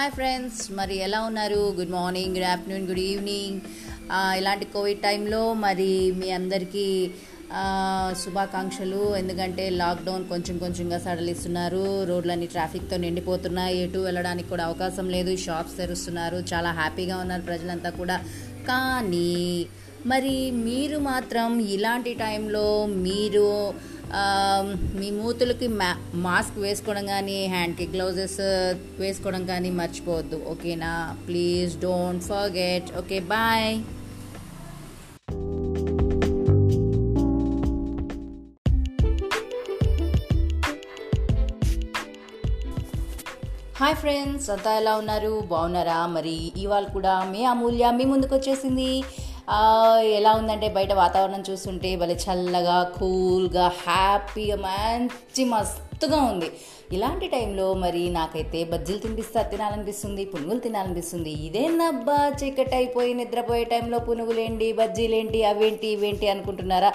Hi friends మరి ఎలా ఉన్నారు? Good morning good afternoon good evening ఇలాంటి కోవిడ్ టైంలో మరి మీ అందరికీ శుభాకాంక్షలు. ఎందుకంటే లాక్డౌన్ కొంచెం కొంచెంగా సడలిస్తున్నారు. రోడ్లన్నీ ట్రాఫిక్తో నిండిపోతున్నాయి. ఎటు వెళ్ళడానికి కూడా అవకాశం లేదు. షాప్స్ తెరుస్తున్నారు. చాలా హ్యాపీగా ఉన్నారు ప్రజలంతా కూడా. కానీ మరి మీరు మాత్రం ఇలాంటి టైంలో మీరు మీ మూతులకి మా మాస్క్ వేసుకోవడం కానీ హ్యాండ్కి గ్లౌజెస్ వేసుకోవడం కానీ మర్చిపోవద్దు. ఓకేనా? Please don't forget. Okay bye. Hi friends అంతా ఎలా ఉన్నారు? బాగున్నారా? మరి ఇవాళ కూడా మీ అమూల్య మీ ముందుకు వచ్చేసింది ఎలా ఉందంటే బయట వాతావరణం చూస్తుంటే భలే చల్లగా కూల్గా హ్యాపీగా మంచి మస్తుగా ఉంది. ఇలాంటి టైంలో మరి నాకైతే బజ్జీలు తినిపిస్తా తినాలనిపిస్తుంది పునుగులు తినాలనిపిస్తుంది. ఇదేనబ్బా చీకటి అయిపోయి నిద్రపోయే టైంలో పునుగులేంటి బజ్జీలేంటి అవేంటి ఇవేంటి అనుకుంటున్నారా?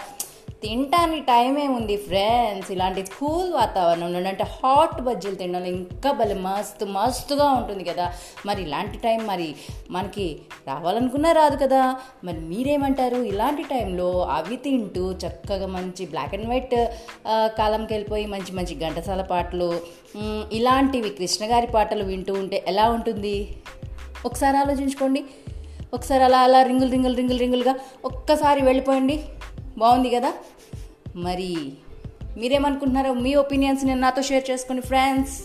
తినటానికి టైమే ఉంది ఫ్రెండ్స్ ఇలాంటి కూల్ వాతావరణంలో అంటే హాట్ బజ్జీలు తినడం ఇంకా భలే మస్తు మస్తుగా ఉంటుంది కదా. మరి ఇలాంటి టైం మరి మనకి రావాలనుకున్నా రాదు కదా. మరి మీరేమంటారు? ఇలాంటి టైంలో అవి తింటూ చక్కగా మంచి బ్లాక్ అండ్ వైట్ కాలంకి వెళ్ళిపోయి మంచి మంచి ఘంటసాల పాటలు ఇలాంటివి కృష్ణగారి పాటలు వింటూ ఉంటే ఎలా ఉంటుంది? ఒకసారి ఆలోచించుకోండి. ఒకసారి అలా అలా రింగులు రింగులు రింగులు రింగులుగా ఒక్కసారి వెళ్ళిపోయండి. బాగుంది కదా? మరి మీరేమనుకుంటున్నారో మీ ఒపీనియన్స్ నేను నాతో షేర్ చేసుకోండి ఫ్రెండ్స్.